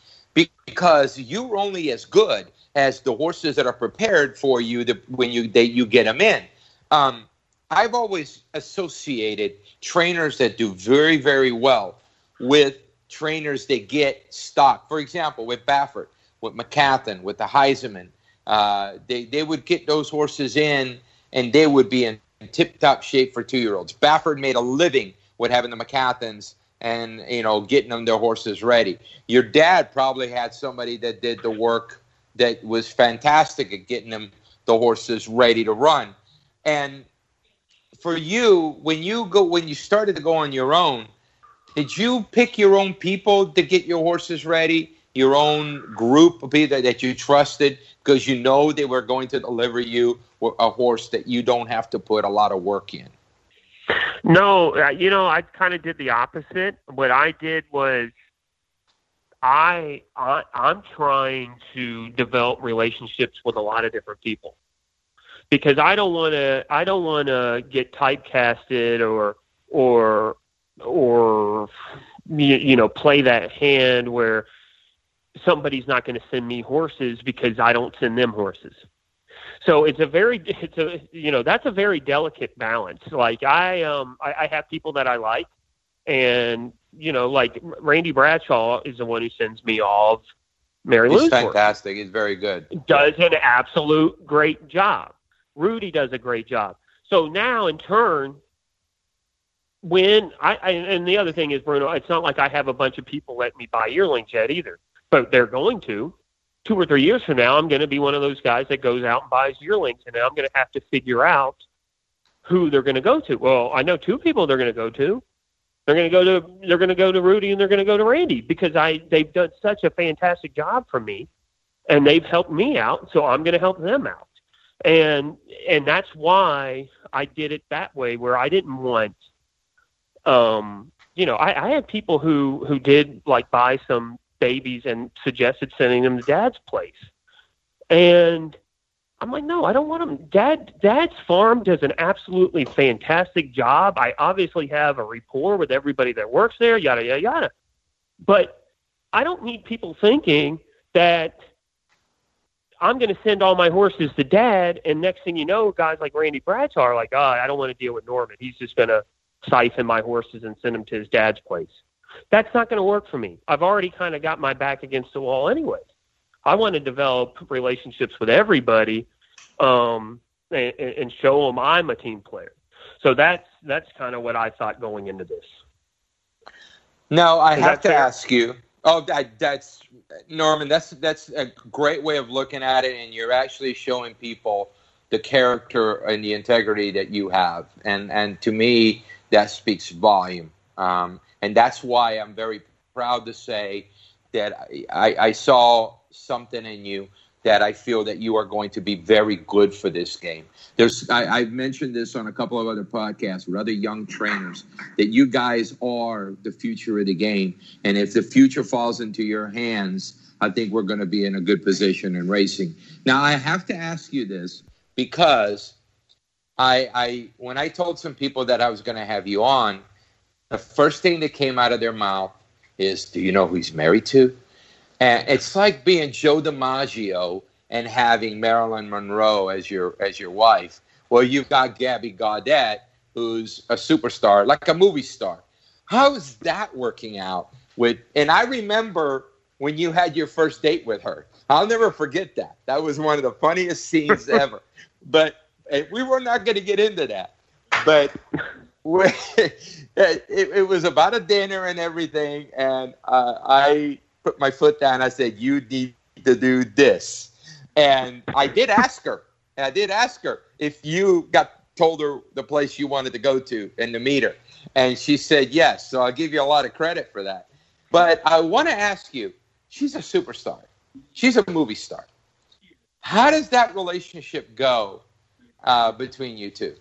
because you're only as good as the horses that are prepared for you to, when you they, you get them in. Um, I've always associated trainers that do very very well with trainers that get stock. For example, with Baffert, with McKathan, with the Heisman, uh, they they would get those horses in, and they would be in tip top shape for two year olds. Baffert made a living with having the McKathans and you know getting them their horses ready. Your dad probably had somebody that did the work that was fantastic at getting them the horses ready to run. And for you, when you go when you started to go on your own, did you pick your own people to get your horses ready? Your own group of people that you trusted because you know they were going to deliver you a horse that you don't have to put a lot of work in. No, uh, you know, I kind of did the opposite. What I did was I, I I'm trying to develop relationships with a lot of different people because I don't want to I don't want to get typecasted or or or you know play that hand where somebody's not going to send me horses because I don't send them horses. So it's a very, it's a, you know, that's a very delicate balance. Like I, um, I, I have people that I like, and you know, like Randy Bradshaw is the one who sends me all of Mary Lou's He's fantastic. He's very good. Does an absolute great job. Rudy does a great job. So now, in turn, when I, I and the other thing is Bruno, it's not like I have a bunch of people letting me buy yearlings yet either but they're going to. Two or three years from now, I'm going to be one of those guys that goes out and buys yearlings, and I'm going to have to figure out who they're going to go to. Well, I know two people they're going to go to. They're going to go to they're going to go to Rudy and they're going to go to Randy because I they've done such a fantastic job for me, and they've helped me out. So I'm going to help them out, and and that's why I did it that way, where I didn't want, um, you know, I, I had people who who did like buy some babies and suggested sending them to Dad's place, and I'm like, no, I don't want them. Dad, Dad's farm does an absolutely fantastic job. I obviously have a rapport with everybody that works there, yada yada yada. But I don't need people thinking that I'm going to send all my horses to Dad, and next thing you know, guys like Randy Bradshaw are like, oh, I don't want to deal with Norman. He's just going to siphon my horses and send them to his dad's place. That's not going to work for me. I've already kind of got my back against the wall, anyways. I want to develop relationships with everybody um, and, and show them I'm a team player. So that's that's kind of what I thought going into this. No, I Is have to fair? ask you. Oh, that, that's Norman. That's that's a great way of looking at it, and you're actually showing people the character and the integrity that you have, and and to me that speaks volume. Um, and that's why I'm very proud to say that I, I saw something in you that I feel that you are going to be very good for this game. There's, I, have mentioned this on a couple of other podcasts with other young trainers that you guys are the future of the game, and if the future falls into your hands, I think we're going to be in a good position in racing. Now, I have to ask you this because I, I when I told some people that I was going to have you on, the first thing that came out of their mouth is, "Do you know who he's married to?" And it's like being Joe DiMaggio and having Marilyn Monroe as your as your wife. Well, you've got Gabby Gaudet, who's a superstar, like a movie star. How's that working out? With and I remember when you had your first date with her. I'll never forget that. That was one of the funniest scenes ever. But eh, we were not going to get into that. But it, it, was about a dinner and everything, and uh, I put my foot down. I said, "You need to do this," and I did ask her. I did ask her if you got told her the place you wanted to go to and to meet her, and she said yes. So I'll give you a lot of credit for that. But I want to ask you: She's a superstar. She's a movie star. How does that relationship go uh, between you two?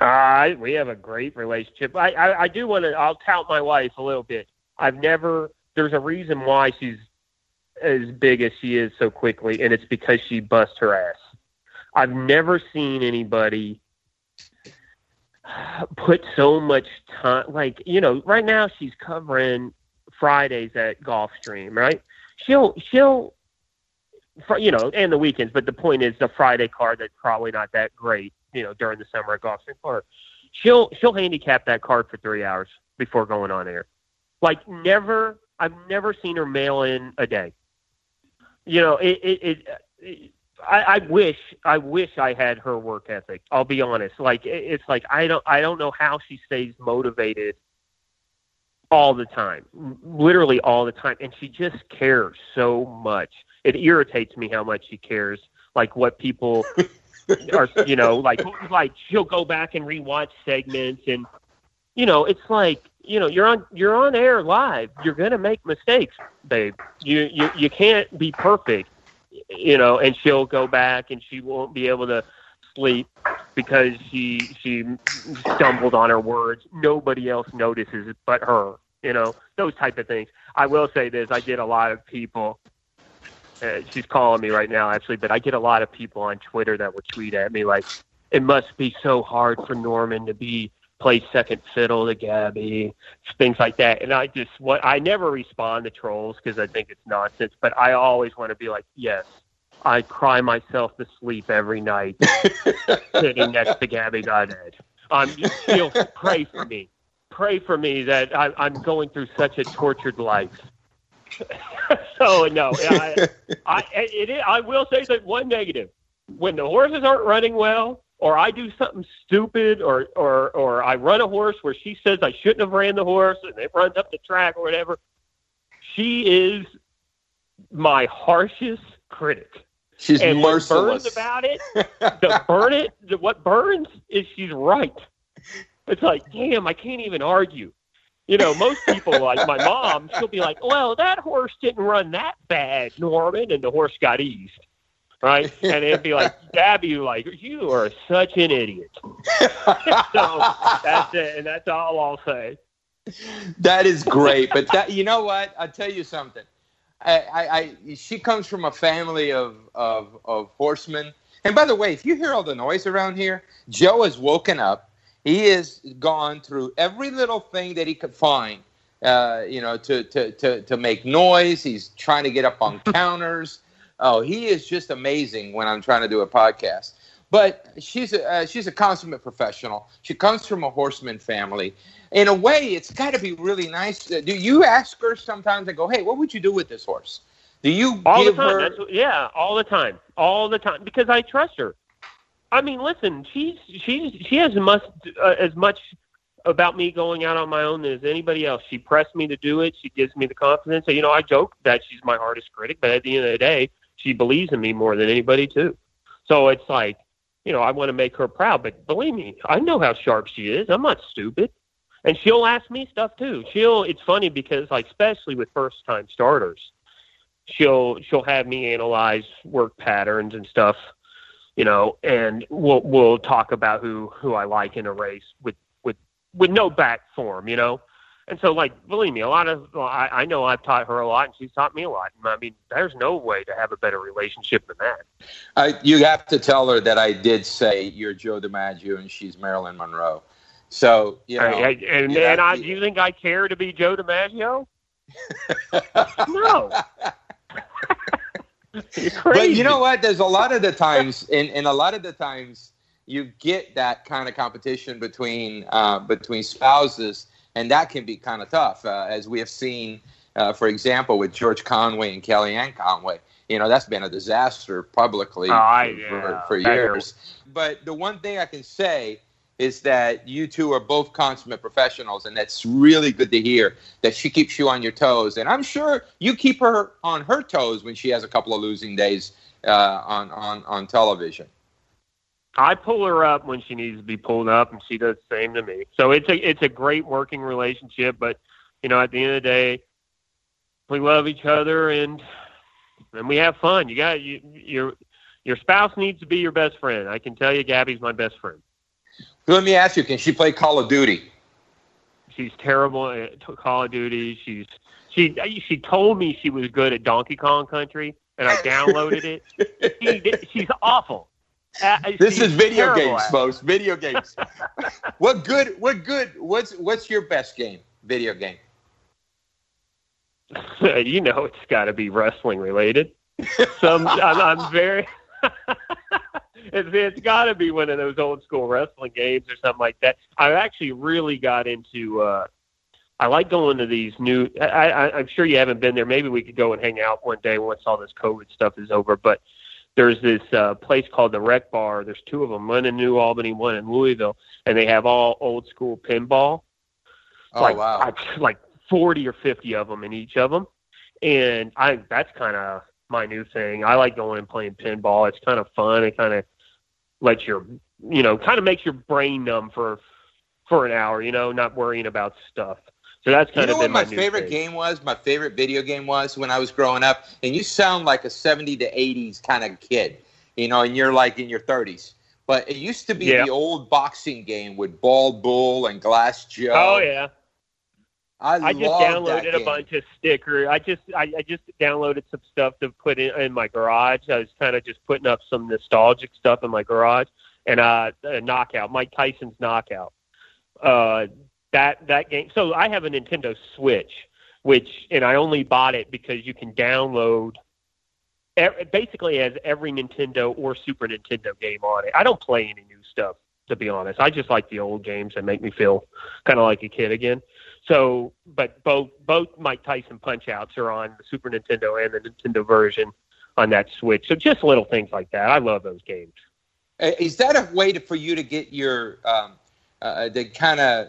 Uh, we have a great relationship. I, I, I do want to. I'll tout my wife a little bit. I've never there's a reason why she's as big as she is so quickly, and it's because she busts her ass. I've never seen anybody put so much time. Like you know, right now she's covering Fridays at Gulfstream, right? She'll she'll, you know, and the weekends. But the point is, the Friday card that's probably not that great, you know, during the summer at Gulfstream Park. She'll she'll handicap that card for three hours before going on air. Like never I've never seen her mail in a day. You know, it, it, it, it I, I wish I wish I had her work ethic. I'll be honest. Like it's like I don't I don't know how she stays motivated all the time, literally all the time, and she just cares so much. It irritates me how much she cares. Like what people are, you know, like like she'll go back and rewatch segments, and you know, it's like you know you're on you're on air live. You're to make mistakes babe. You you you can't be perfect you know and she'll go back and she won't be able to sleep because she she stumbled on her words. Nobody else notices it but her you know those type of things. I will say this i get a lot of people uh, she's calling me right now actually but i get a lot of people on twitter that will tweet at me like it must be so hard for norman to be play second fiddle to Gabby, things like that. And I just what I never respond to trolls because I think it's nonsense. But I always want to be like, yes, I cry myself to sleep every night sitting next to Gabby Gaudet. Um, you pray for me, pray for me that I, I'm going through such a tortured life. so no, I, I, it, I will say that one negative when the horses aren't running well or I do something stupid, or or or I run a horse where she says I shouldn't have ran the horse, and it runs up the track or whatever. She is my harshest critic. She's and merciless burns about it. the burn it. The, what burns is she's right. It's like, damn, I can't even argue. You know, most people like my mom, she'll be like, "Well, that horse didn't run that bad, Norman," and the horse got eased, right? And it'd be like, Gabby, like, you are such an idiot. so that's it, and that's all I'll say. That is great, but that you know what? I'll tell you something. I, I, I she comes from a family of, of of horsemen. And by the way, if you hear all the noise around here, Joe has woken up he has gone through every little thing that he could find, uh, you know, to, to, to, to make noise. He's trying to get up on counters. Oh, he is just amazing when I'm trying to do a podcast. But she's a, uh, she's a consummate professional. She comes from a horseman family. In a way, it's got to be really nice. To, do you ask her sometimes and go, hey, what would you do with this horse? Do you all the time? her? Yeah, all the time, all the time, because I trust her. I mean, listen, she's she's she has much uh, as much about me going out on my own as anybody else. She pressed me to do it. She gives me the confidence. So, you know, I joke that she's my hardest critic, but at the end of the day, she believes in me more than anybody too. So it's like, you know, I want to make her proud, but believe me, I know how sharp she is. I'm not stupid. And she'll ask me stuff too. She'll it's funny because like especially with first time starters, she'll she'll have me analyze work patterns and stuff you know, and we'll we'll talk about who who I like in a race with with with no back form, you know. And so, like, believe me, a lot of I, I know I've taught her a lot, and she's taught me a lot. I mean, there's no way to have a better relationship than that. I, you have to tell her that I did say you're Joe DiMaggio and she's Marilyn Monroe. So you know, I, and and I, do you think I care to be Joe DiMaggio? no. but you know what? There's a lot of the times, and, and a lot of the times, you get that kind of competition between uh, between spouses, and that can be kind of tough, uh, as we have seen, uh, for example, with George Conway and Kellyanne Conway. You know, that's been a disaster publicly oh, I, for, yeah, for years. But the one thing I can say is that you two are both consummate professionals, and that's really good to hear that she keeps you on your toes. And I'm sure you keep her on her toes when she has a couple of losing days uh, on, on, on television. I pull her up when she needs to be pulled up, and she does the same to me. So it's a it's a great working relationship. But you know, at the end of the day, we love each other and and we have fun. You got you your your spouse needs to be your best friend. I can tell you, Gabby's my best friend. Let me ask you: Can she play Call of Duty? She's terrible at Call of Duty. She's she she told me she was good at Donkey Kong Country, and I downloaded it. she, she's awful. Uh, this is video games, folks. Video games. what good? What good? What's what's your best game? Video game. you know, it's got to be wrestling related. Some I'm, I'm very. It's, it's got to be one of those old school wrestling games or something like that. I actually really got into. uh I like going to these new. I, I, I'm sure you haven't been there. Maybe we could go and hang out one day once all this COVID stuff is over. But there's this uh, place called the Rec Bar. There's two of them, one in New Albany, one in Louisville, and they have all old school pinball. Oh like, wow! Like, like forty or fifty of them in each of them, and I that's kind of my new thing. I like going and playing pinball. It's kind of fun. It kind of lets your you know kind of makes your brain numb for for an hour. You know, not worrying about stuff. So that's kind you know of what my, my favorite game was. My favorite video game was when I was growing up. And you sound like a '70 to '80s kind of kid, you know, and you're like in your 30s. But it used to be Yeah. the old boxing game with Bald Bull and Glass Joe. Oh yeah. I, I just downloaded a bunch of stickers. I just I, I just downloaded some stuff to put in, in my garage. I was kind of just putting up some nostalgic stuff in my garage. And uh, a knockout, Mike Tyson's knockout. Uh, that that game. So I have a Nintendo Switch, which and I only bought it because you can download. e- Basically, has every Nintendo or Super Nintendo game on it. I don't play any new stuff, to be honest. I just like the old games that make me feel kind of like a kid again. So, but both both Mike Tyson Punch Outs are on the Super Nintendo and the Nintendo version on that Switch. So just little things like that. I love those games. Is that a way to, for you to get your um, uh, to kind of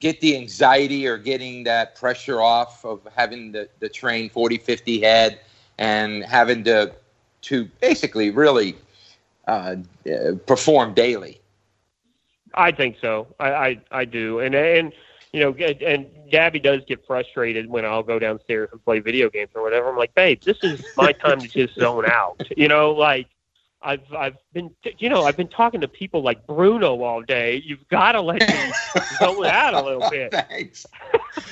get the anxiety or getting that pressure off of having the, the train 40, 50 head and having to to basically really uh, perform daily? I think so. I, I I do, and and you know, and Gabby does get frustrated when I'll go downstairs and play video games or whatever. I'm like, babe, this is my time to just zone out. You know, like I've I've been you know I've been talking to people like Bruno all day. You've got to let me zone out a little bit. Thanks.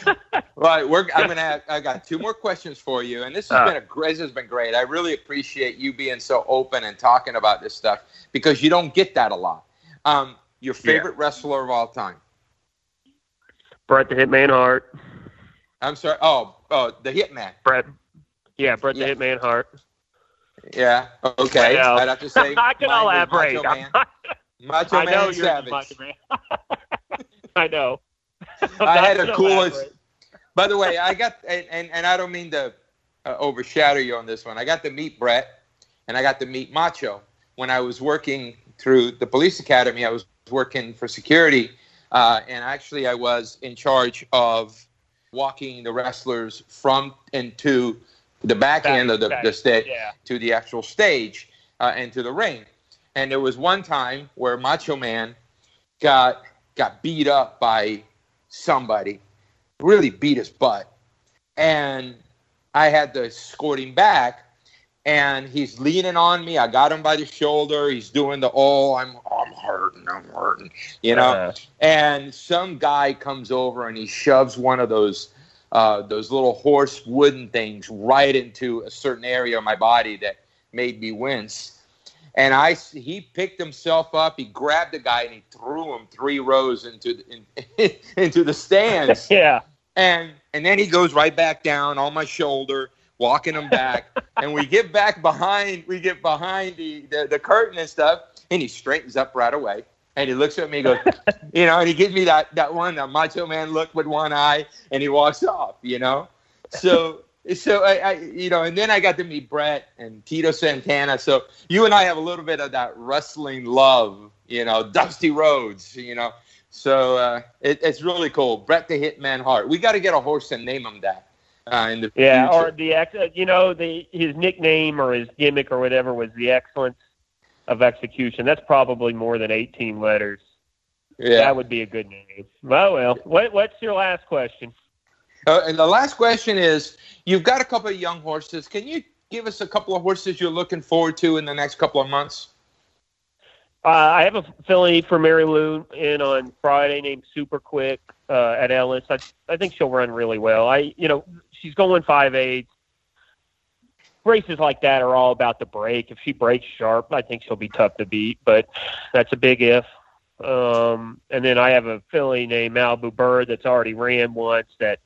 right, we're. I'm gonna. Have, I got two more questions for you, and this has uh, been a this has been great. I really appreciate you being so open and talking about this stuff because you don't get that a lot. Um, your favorite yeah. wrestler of all time? Bret the Hitman Hart. I'm sorry. Oh, oh, the Hitman. Bret. Yeah, Bret the Hitman Hart. Yeah. Okay. I I'd have to say. I can elaborate. Macho Man. Macho I know Man Savage. Macho Man. I know. I had a coolest. By the way, I got and, and, and I don't mean to uh, overshadow you on this one. I got to meet Bret, and I got to meet Macho when I was working through the police academy. I was working for security, uh, and actually I was in charge of walking the wrestlers from and to the back, back end of the, the stage yeah. to the actual stage uh, and to the ring. And there was one time where Macho Man got got beat up by somebody, really beat his butt, and I had to escort him back. And he's leaning on me. I got him by the shoulder. He's doing the oh, I'm I'm hurting, I'm hurting, you know. Uh-huh. And some guy comes over and he shoves one of those uh, those little horse wooden things right into a certain area of my body that made me wince. And I, he picked himself up. He grabbed the guy and he threw him three rows into the, in, into the stands. yeah. And and then he goes right back down on my shoulder, walking him back. and we get back behind. We get behind the, the the curtain and stuff. And he straightens up right away and he looks at me and goes, you know, and he gives me that that one that macho man look with one eye, and he walks off, you know. So so I, I, you know, and then I got to meet Bret and Tito Santana. So you and I have a little bit of that wrestling love, you know, Dusty Rhodes, you know. So uh, it, it's really cool. Bret the Hitman Hart. We got to get a horse and name him that. Uh, in the yeah, future. or the uh, you know the his nickname or his gimmick or whatever was the excellence of execution. That's probably more than 18 letters. Yeah. That would be a good name. Well, well. What, what's your last question? Uh, and the last question is you've got a couple of young horses. Can you give us a couple of horses you're looking forward to in the next couple of months? Uh, I have a filly for Mary Lou in on Friday named Super Quick uh, at Ellis. I, I think she'll run really well. I, you know, she's going five eight races like that are all about the break. If she breaks sharp, I think she'll be tough to beat, but that's a big if. Um, and then I have a filly named Malibu Bird that's already ran once that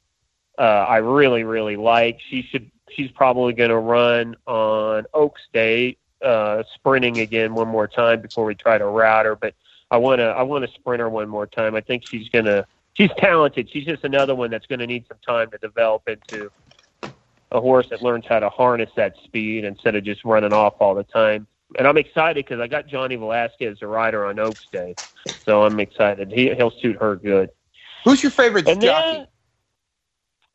uh, I really, really like. She should. She's probably going to run on Oaks Day, uh, sprinting again one more time before we try to route her. But I want to. I want to sprint her one more time. I think she's going to. She's talented. She's just another one that's going to need some time to develop into a horse that learns how to harness that speed instead of just running off all the time. And I'm excited because I got Johnny Velazquez, a rider on Oaks Day, so I'm excited. He he'll suit her good. Who's your favorite and jockey? Then,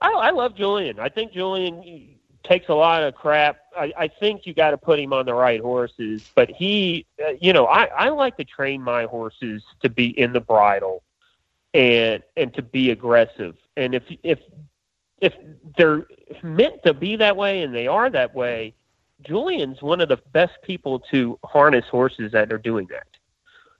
I, I love Julien. I think Julien takes a lot of crap. I, I think you got to put him on the right horses. But he, uh, you know, I, I like to train my horses to be in the bridle and and to be aggressive. And if if if they're meant to be that way and they are that way, Julien's one of the best people to harness horses that are doing that.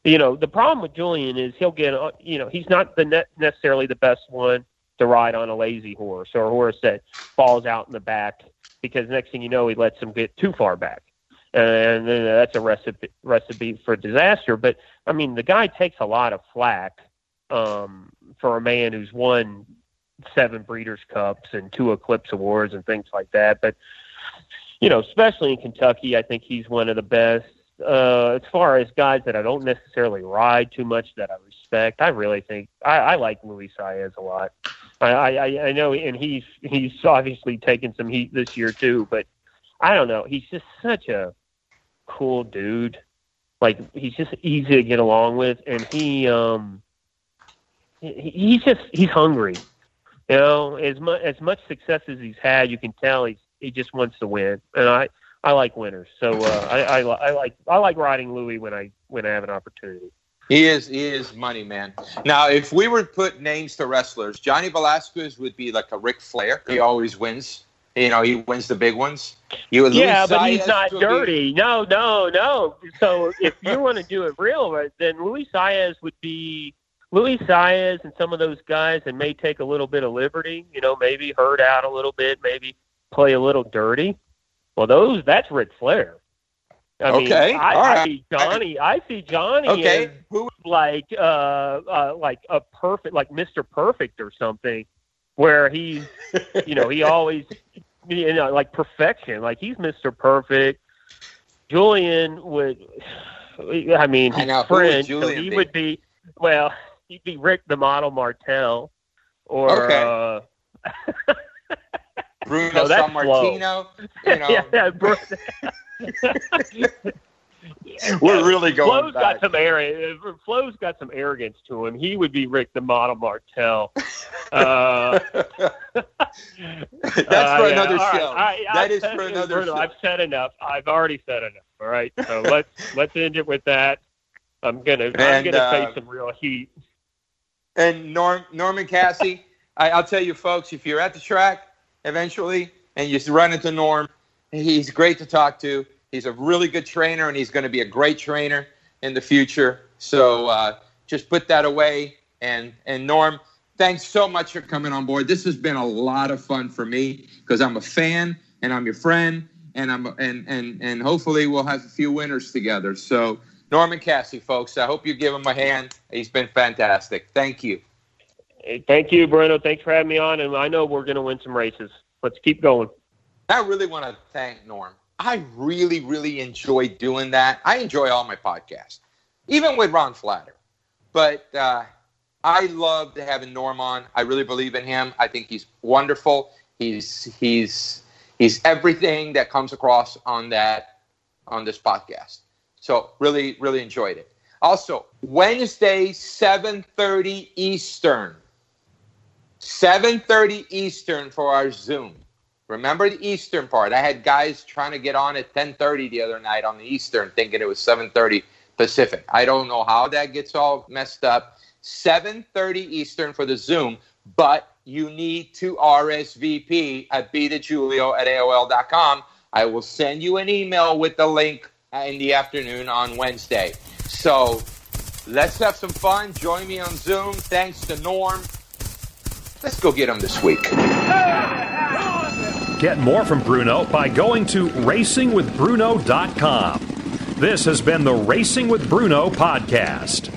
You know, the problem with Julien is he'll get, uh, you know, he's not the ne- necessarily the best one to ride on a lazy horse or a horse that falls out in the back because next thing you know, he lets him get too far back. And then that's a recipe recipe for disaster. But I mean, the guy takes a lot of flack um, for a man who's won seven Breeders' Cups and two Eclipse Awards and things like that. But you know, especially in Kentucky, I think he's one of the best. Uh, as far as guys that I don't necessarily ride too much that I respect, I really think I, I like Luis Saez a lot. I, I I know, and he's he's obviously taken some heat this year too. But I don't know, he's just such a cool dude. Like he's just easy to get along with, and he um he's just he's hungry. You know, as much as much success as he's had, you can tell he's he just wants to win, and I I like winners. So uh, I, I I like I like riding Luis when I when I have an opportunity. He is he is money man. Now, if we were to put names to wrestlers, Johnny Velazquez would be like a Ric Flair. He always wins. You know, he wins the big ones. You would yeah, but he's not dirty. Be... No, no, no. So if you want to do it real, then Luis Saez would be Luis Saez and some of those guys that may take a little bit of liberty. You know, maybe hurt out a little bit, maybe play a little dirty. Well, those that's Ric Flair. I mean, okay. I, I see Johnny. I see Johnny okay. as Who? like uh, uh, like a perfect, like Mister Perfect or something, where he's, you know, he always, you know, like perfection. Like he's Mister Perfect. Julien would, I mean, I French, so he be? would be. Well, he'd be Rick the Model Martel, or. Okay. Uh, Bruno no, Sammartino. You know. yeah, yeah, We're really going Flo's back. got some arrogance. Flo's got some arrogance to him. He would be Rick the Model Martel. Uh, That's for uh, another yeah, show. Right. I, that is for another Bruno, show. I've said enough. I've already said enough. All right. So let's let's end it with that. I'm gonna and, I'm gonna uh, face some real heat. And Norm Norman Casse, I, I'll tell you folks, if you're at the track eventually and you run into Norm, he's great to talk to. He's a really good trainer, and he's going to be a great trainer in the future. So uh, just put that away. And and Norm, thanks so much for coming on board. This has been a lot of fun for me because I'm a fan and I'm your friend, and I'm and and and hopefully we'll have a few winners together. So Norman Casse, folks, I hope you give him a hand. He's been fantastic. Thank you. Hey, thank you, Bruno. Thanks for having me on, and I know we're going to win some races. Let's keep going. I really want to thank Norm. I really, really enjoy doing that. I enjoy all my podcasts, even with Ron Flatter. But uh, I love having Norm on. I really believe in him. I think he's wonderful. He's he's he's everything that comes across on that on this podcast. So really, really enjoyed it. Also, Wednesday, 7:30 Eastern. 7:30 Eastern for our Zoom. Remember the Eastern part. I had guys trying to get on at 10:30 the other night on the Eastern, thinking it was 7:30 Pacific. I don't know how that gets all messed up. 7:30 Eastern for the Zoom, but you need to RSVP at bthejulio at AOL.com. I will send you an email with the link Uh, in the afternoon on Wednesday. So let's have some fun. Join me on Zoom. Thanks to Norm. Let's go get him this week. Get more from Bruno by going to racingwithbruno.com. This has been the Racing with Bruno podcast.